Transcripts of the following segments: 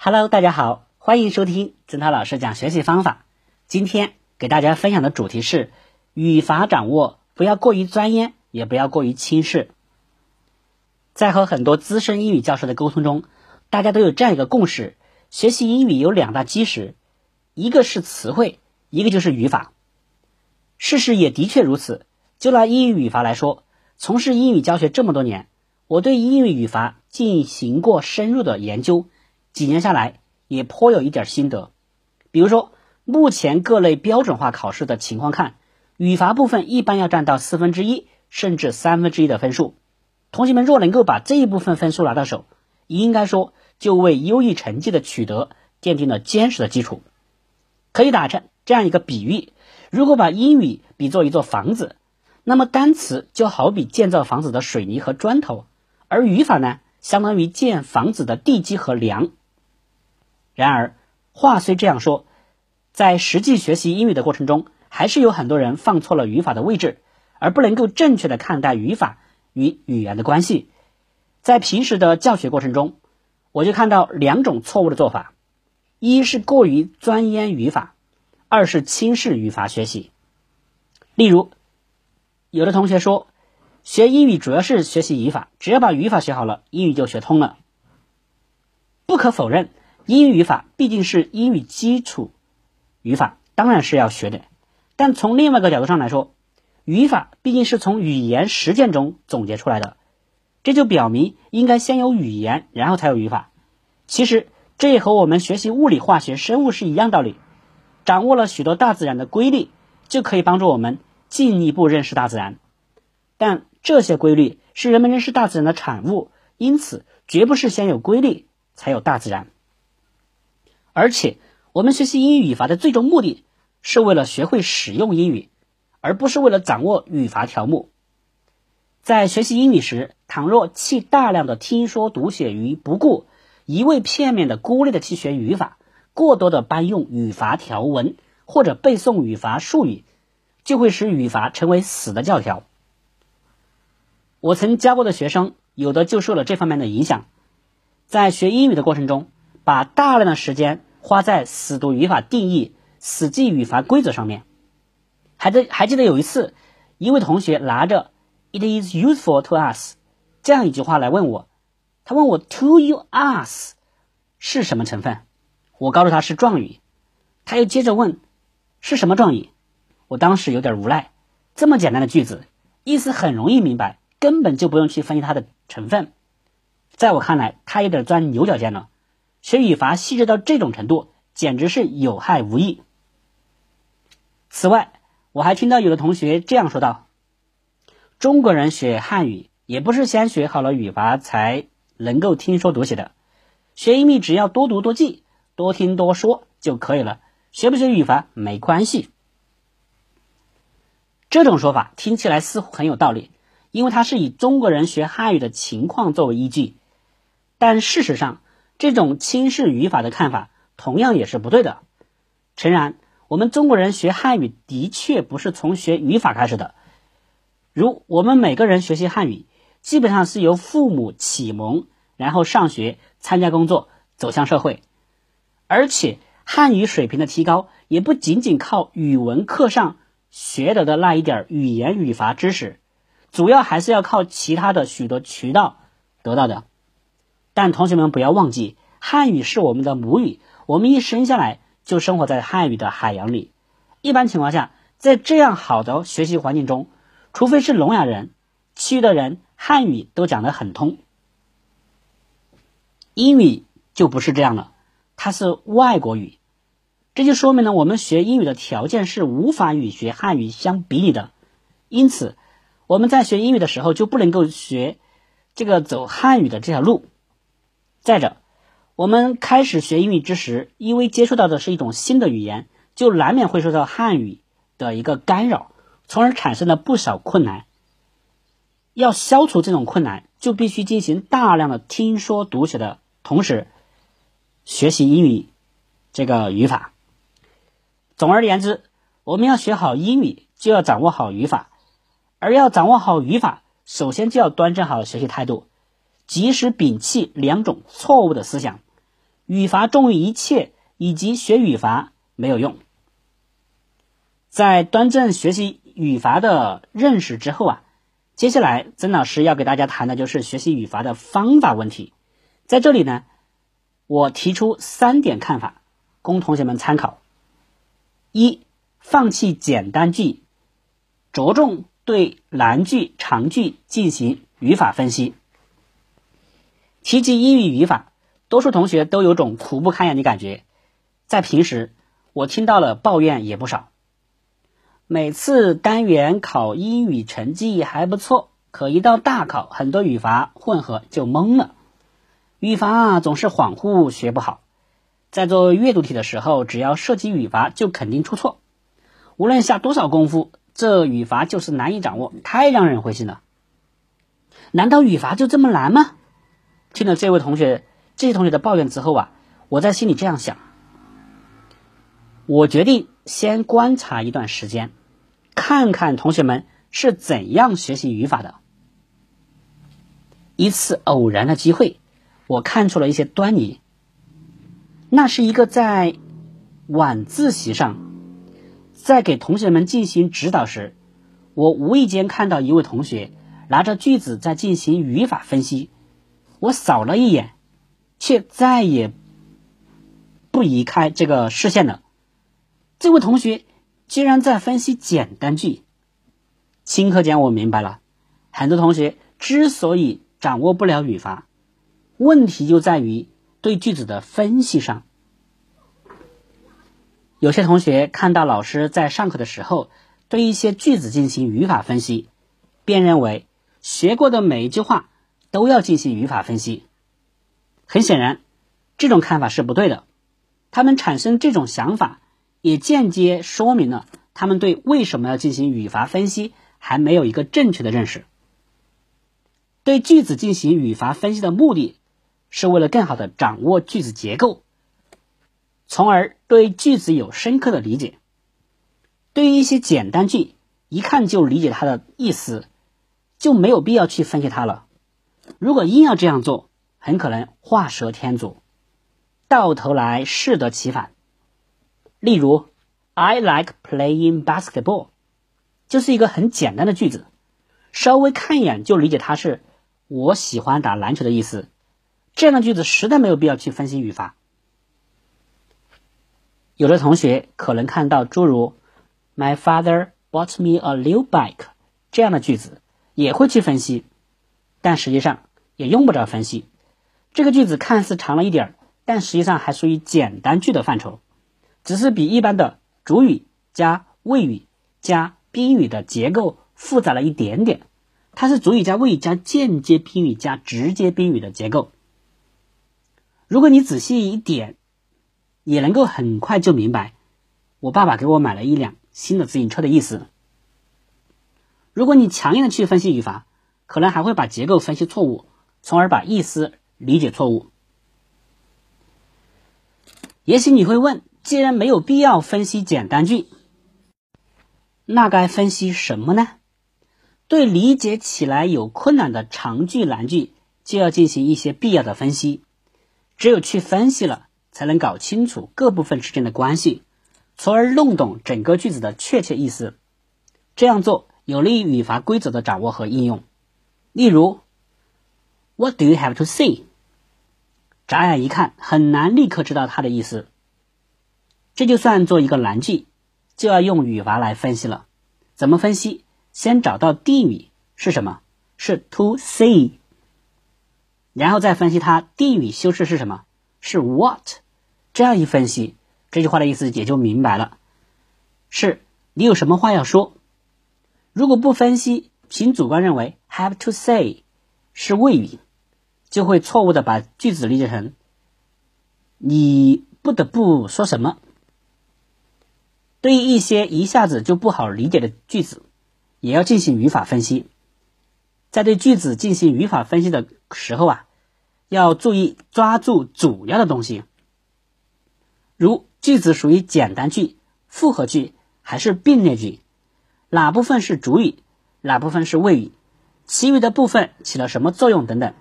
Hello，大家好，欢迎收听曾涛老师讲学习方法。今天给大家分享的主题是语法掌握，不要过于钻研，也不要过于轻视。在和很多资深英语教师的沟通中，大家都有这样一个共识：学习英语有两大基石，一个是词汇，一个就是语法。事实也的确如此。就拿英语语法来说，从事英语教学这么多年，我对英语语法进行过深入的研究，几年下来也颇有一点心得。比如说，目前各类标准化考试的情况看，语法部分一般要占到四分之一甚至三分之一的分数。同学们若能够把这一部分分数拿到手，应该说就为优异成绩的取得奠定了坚实的基础。可以打成这样一个比喻：如果把英语比作一座房子，那么单词就好比建造房子的水泥和砖头，而语法呢，相当于建房子的地基和梁。然而，话虽这样说，在实际学习英语的过程中，还是有很多人放错了语法的位置，而不能够正确的看待语法。与语言的关系，在平时的教学过程中，我就看到两种错误的做法：一是过于钻研语法，二是轻视语法学习。例如，有的同学说，学英语主要是学习语法，只要把语法学好了，英语就学通了。不可否认，英语语法毕竟是英语基础语法，当然是要学的。但从另外一个角度上来说，语法毕竟是从语言实践中总结出来的，这就表明应该先有语言，然后才有语法。其实这也和我们学习物理、化学、生物是一样道理。掌握了许多大自然的规律，就可以帮助我们进一步认识大自然。但这些规律是人们认识大自然的产物，因此绝不是先有规律才有大自然。而且，我们学习英语语法的最终目的是为了学会使用英语。而不是为了掌握语法条目。在学习英语时，倘若弃大量的听说读写于不顾，一味片面的孤立的去学语法，过多的搬用语法条文或者背诵语法术语，就会使语法成为死的教条。我曾教过的学生，有的就受了这方面的影响，在学英语的过程中，把大量的时间花在死读语法定义、死记语法规则上面。还记还记得有一次，一位同学拿着 "It is useful to us" 这样一句话来问我，他问我 "To you us" 是什么成分？我告诉他是状语。他又接着问是什么状语？我当时有点无奈，这么简单的句子，意思很容易明白，根本就不用去分析它的成分。在我看来，他有点钻牛角尖了。学语法细致到这种程度，简直是有害无益。此外，我还听到有的同学这样说道：“中国人学汉语也不是先学好了语法才能够听说读写的，学英语只要多读多记、多听多说就可以了，学不学语法没关系。”这种说法听起来似乎很有道理，因为它是以中国人学汉语的情况作为依据。但事实上，这种轻视语法的看法同样也是不对的。诚然。我们中国人学汉语的确不是从学语法开始的，如我们每个人学习汉语，基本上是由父母启蒙，然后上学、参加工作、走向社会，而且汉语水平的提高也不仅仅靠语文课上学得的那一点语言语法知识，主要还是要靠其他的许多渠道得到的。但同学们不要忘记，汉语是我们的母语，我们一生下来。就生活在汉语的海洋里。一般情况下，在这样好的学习环境中，除非是聋哑人，其余的人汉语都讲得很通。英语就不是这样了，它是外国语，这就说明了我们学英语的条件是无法与学汉语相比拟的。因此，我们在学英语的时候就不能够学这个走汉语的这条路。再者，我们开始学英语之时，因为接触到的是一种新的语言，就难免会受到汉语的一个干扰，从而产生了不少困难。要消除这种困难，就必须进行大量的听说读写的同时，学习英语这个语法。总而言之，我们要学好英语，就要掌握好语法，而要掌握好语法，首先就要端正好学习态度，及时摒弃两种错误的思想。语法重于一切，以及学语法没有用。在端正学习语法的认识之后啊，接下来曾老师要给大家谈的就是学习语法的方法问题。在这里呢，我提出三点看法，供同学们参考。一、放弃简单句，着重对难句、长句进行语法分析。提及英语语法，多数同学都有种苦不堪言的感觉。在平时，我听到了抱怨也不少。每次单元考英语成绩还不错，可一到大考，很多语法混合就懵了。语法啊，总是恍惚，学不好。在做阅读题的时候，只要涉及语法，就肯定出错。无论下多少功夫，这语法就是难以掌握，太让人灰心了。难道语法就这么难吗？听了这位同学、这些同学的抱怨之后啊，我在心里这样想：我决定先观察一段时间，看看同学们是怎样学习语法的。一次偶然的机会。我看出了一些端倪。那是一个在晚自习上，在给同学们进行指导时，我无意间看到一位同学拿着句子在进行语法分析。我扫了一眼，却再也不移开这个视线了。这位同学居然在分析简单句。顷刻间，我明白了，很多同学之所以掌握不了语法。问题就在于对句子的分析上。有些同学看到老师在上课的时候对一些句子进行语法分析，便认为学过的每一句话都要进行语法分析。很显然，这种看法是不对的。他们产生这种想法，也间接说明了他们对为什么要进行语法分析还没有一个正确的认识。对句子进行语法分析的目的。是为了更好的掌握句子结构，从而对句子有深刻的理解。对于一些简单句，一看就理解它的意思，就没有必要去分析它了。如果硬要这样做，很可能画蛇添足，到头来适得其反。例如，I like playing basketball，就是一个很简单的句子，稍微看一眼就理解它是我喜欢打篮球的意思。这样的句子实在没有必要去分析语法。有的同学可能看到诸如 “My father bought me a new bike” 这样的句子，也会去分析，但实际上也用不着分析。这个句子看似长了一点儿，但实际上还属于简单句的范畴，只是比一般的主语加谓语加宾语的结构复杂了一点点。它是主语加谓语加间接宾语加直接宾语的结构。如果你仔细一点，也能够很快就明白，我爸爸给我买了一辆新的自行车的意思。如果你强硬的去分析语法，可能还会把结构分析错误，从而把意思理解错误。也许你会问，既然没有必要分析简单句，那该分析什么呢？对理解起来有困难的长句难句，就要进行一些必要的分析。只有去分析了，才能搞清楚各部分之间的关系，从而弄懂整个句子的确切意思。这样做有利于语法规则的掌握和应用。例如，What do you have to say？眨眼一看，很难立刻知道它的意思。这就算做一个难句，就要用语法来分析了。怎么分析？先找到定语是什么？是 to say。然后再分析它定语修饰是什么，是 what，这样一分析，这句话的意思也就明白了，是你有什么话要说。如果不分析，凭主观认为 have to say 是谓语，就会错误的把句子理解成你不得不说什么。对于一些一下子就不好理解的句子，也要进行语法分析。在对句子进行语法分析的时候啊。要注意抓住主要的东西，如句子属于简单句、复合句还是并列句，哪部分是主语，哪部分是谓语，其余的部分起了什么作用等等。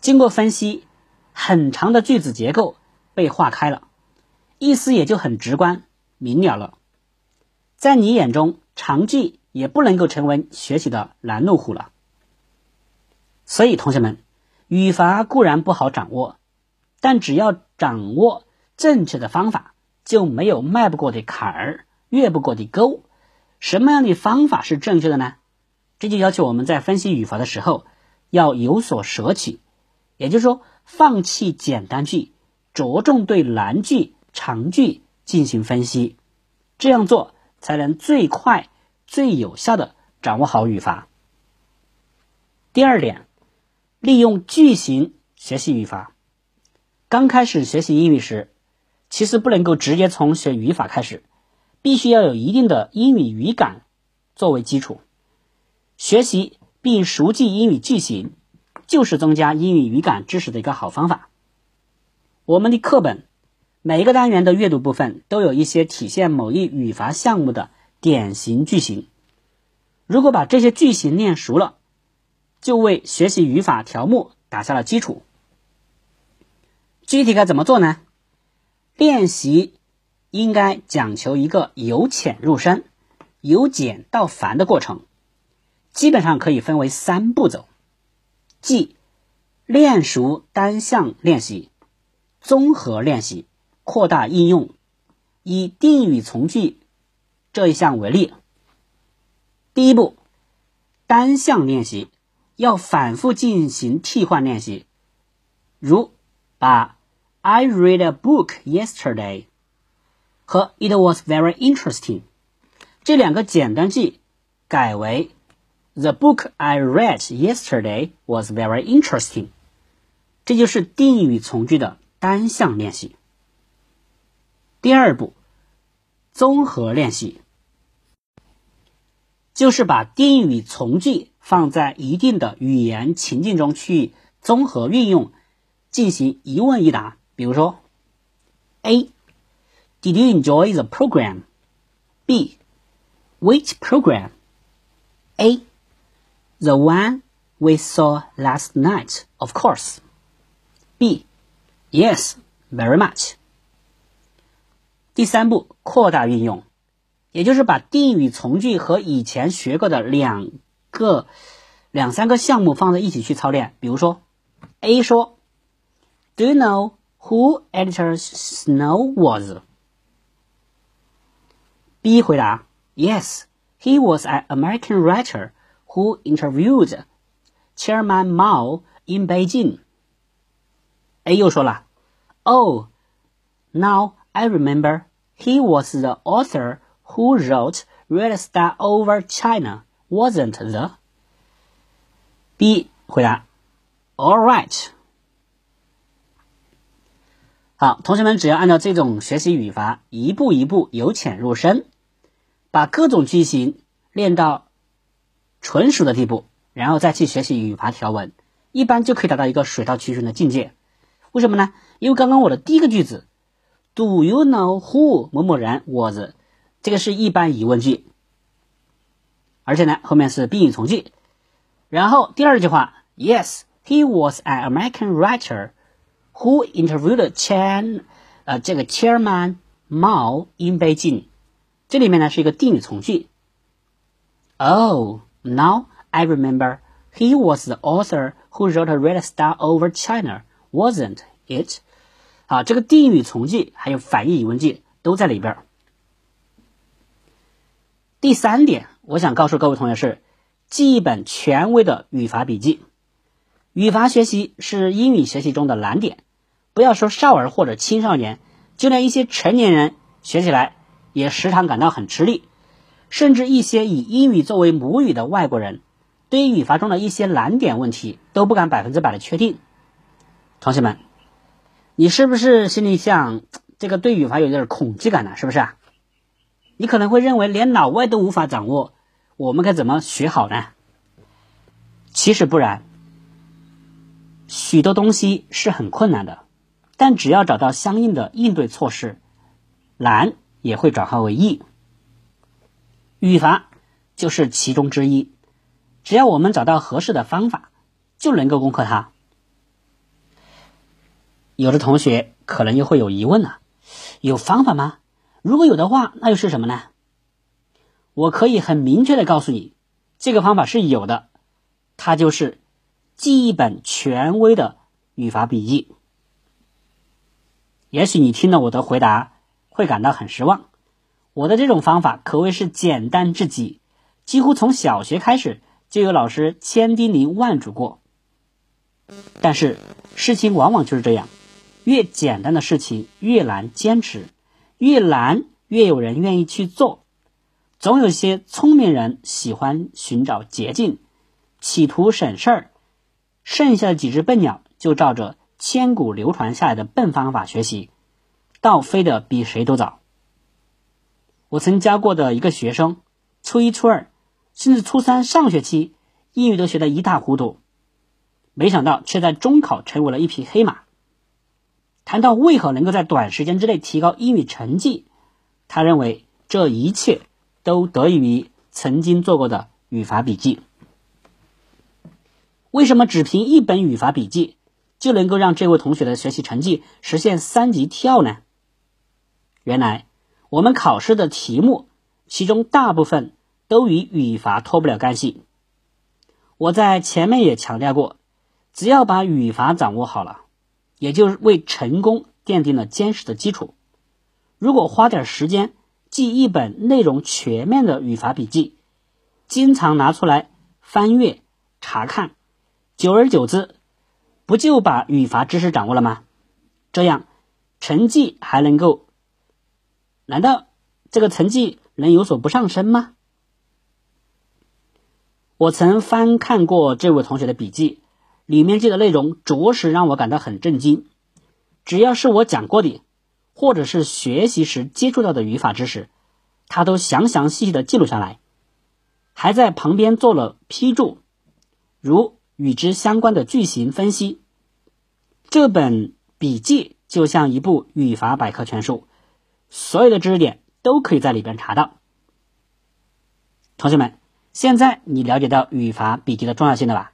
经过分析，很长的句子结构被划开了，意思也就很直观明了了。在你眼中，长句也不能够成为学习的拦路虎了。所以，同学们，语法固然不好掌握，但只要掌握正确的方法，就没有迈不过的坎儿，越不过的沟。什么样的方法是正确的呢？这就要求我们在分析语法的时候要有所舍取，也就是说，放弃简单句，着重对难句、长句进行分析。这样做才能最快、最有效的掌握好语法。第二点。利用句型学习语法。刚开始学习英语时，其实不能够直接从学语法开始，必须要有一定的英语语感作为基础。学习并熟记英语句型，就是增加英语语感知识的一个好方法。我们的课本每一个单元的阅读部分都有一些体现某一语法项目的典型句型。如果把这些句型练熟了，就为学习语法条目打下了基础。具体该怎么做呢？练习应该讲求一个由浅入深、由简到繁的过程，基本上可以分为三步走：即练熟单项练习、综合练习、扩大应用。以定语从句这一项为例，第一步，单项练习。要反复进行替换练习，如把 "I read a book yesterday" 和 "It was very interesting" 这两个简单句改为 "The book I read yesterday was very interesting"，这就是定语从句的单项练习。第二步，综合练习，就是把定语从句。放在一定的语言情境中去综合运用，进行一问一答。比如说，A，Did you enjoy the program？B，Which program? A. program？A，The one we saw last night, of course. B，Yes, very much. 第三步，扩大运用，也就是把定语从句和以前学过的两。个两三个项目放在一起去操练，比如说，A 说，Do you know who editor Snow was？B 回答，Yes，he was an American writer who interviewed Chairman Mao in Beijing。A 又说了，Oh，now I remember he was the author who wrote Red Star Over China。Wasn't the B 回答，All right。好，同学们只要按照这种学习语法，一步一步由浅入深，把各种句型练到 纯熟的地步，然后再去学习语法条文，一般就可以达到一个水到渠成的境界。为什么呢？因为刚刚我的第一个句子，Do you know who 某某人 was？这个是一般疑问句。而且呢，后面是宾语从句，然后第二句话，Yes, he was an American writer who interviewed Chair，呃，这个 Chairman Mao in Beijing。这里面呢是一个定语从句。Oh, now I remember he was the author who wrote a Red Star over China, wasn't it？好，这个定语从句还有反义疑问句都在里边。第三点。我想告诉各位同学是，记一本权威的语法笔记。语法学习是英语学习中的难点，不要说少儿或者青少年，就连一些成年人学起来也时常感到很吃力。甚至一些以英语作为母语的外国人，对于语法中的一些难点问题都不敢百分之百的确定。同学们，你是不是心里想这个对语法有点恐惧感呢？是不是啊？你可能会认为连老外都无法掌握。我们该怎么学好呢？其实不然，许多东西是很困难的，但只要找到相应的应对措施，难也会转化为易。语法就是其中之一，只要我们找到合适的方法，就能够攻克它。有的同学可能又会有疑问了：有方法吗？如果有的话，那又是什么呢？我可以很明确的告诉你，这个方法是有的，它就是记一本权威的语法笔记。也许你听了我的回答会感到很失望，我的这种方法可谓是简单至极，几乎从小学开始就有老师千叮咛万嘱过。但是事情往往就是这样，越简单的事情越难坚持，越难越有人愿意去做。总有些聪明人喜欢寻找捷径，企图省事儿，剩下的几只笨鸟就照着千古流传下来的笨方法学习，倒飞得比谁都早。我曾教过的一个学生，初一、初二，甚至初三上学期，英语都学得一塌糊涂，没想到却在中考成为了一匹黑马。谈到为何能够在短时间之内提高英语成绩，他认为这一切。都得益于曾经做过的语法笔记。为什么只凭一本语法笔记就能够让这位同学的学习成绩实现三级跳呢？原来我们考试的题目，其中大部分都与语法脱不了干系。我在前面也强调过，只要把语法掌握好了，也就是为成功奠定了坚实的基础。如果花点时间，记一本内容全面的语法笔记，经常拿出来翻阅查看，久而久之，不就把语法知识掌握了吗？这样成绩还能够？难道这个成绩能有所不上升吗？我曾翻看过这位同学的笔记，里面记的内容着实让我感到很震惊。只要是我讲过的。或者是学习时接触到的语法知识，他都详详细细的记录下来，还在旁边做了批注，如与之相关的句型分析。这本笔记就像一部语法百科全书，所有的知识点都可以在里边查到。同学们，现在你了解到语法笔记的重要性了吧？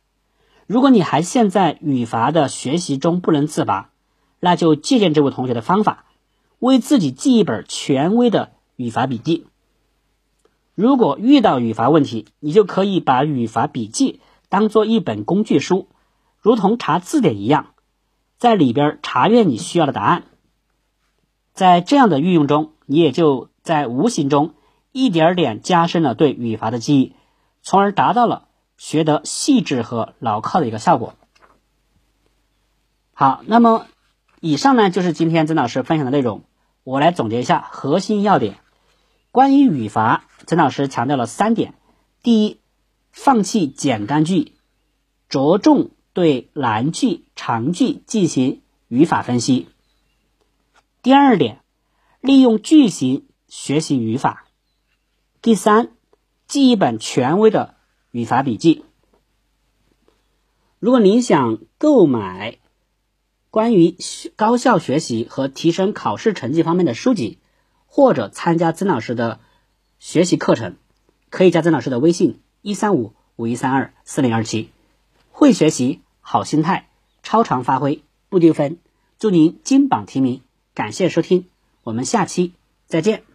如果你还陷在语法的学习中不能自拔，那就借鉴这位同学的方法。为自己记一本权威的语法笔记。如果遇到语法问题，你就可以把语法笔记当做一本工具书，如同查字典一样，在里边查阅你需要的答案。在这样的运用中，你也就在无形中一点点加深了对语法的记忆，从而达到了学得细致和牢靠的一个效果。好，那么以上呢就是今天曾老师分享的内容。我来总结一下核心要点。关于语法，曾老师强调了三点：第一，放弃简单句，着重对难句、长句进行语法分析；第二点，利用句型学习语法；第三，记一本权威的语法笔记。如果您想购买，关于高效学习和提升考试成绩方面的书籍，或者参加曾老师的学习课程，可以加曾老师的微信：一三五五一三二四零二七。会学习，好心态，超常发挥，不丢分。祝您金榜题名！感谢收听，我们下期再见。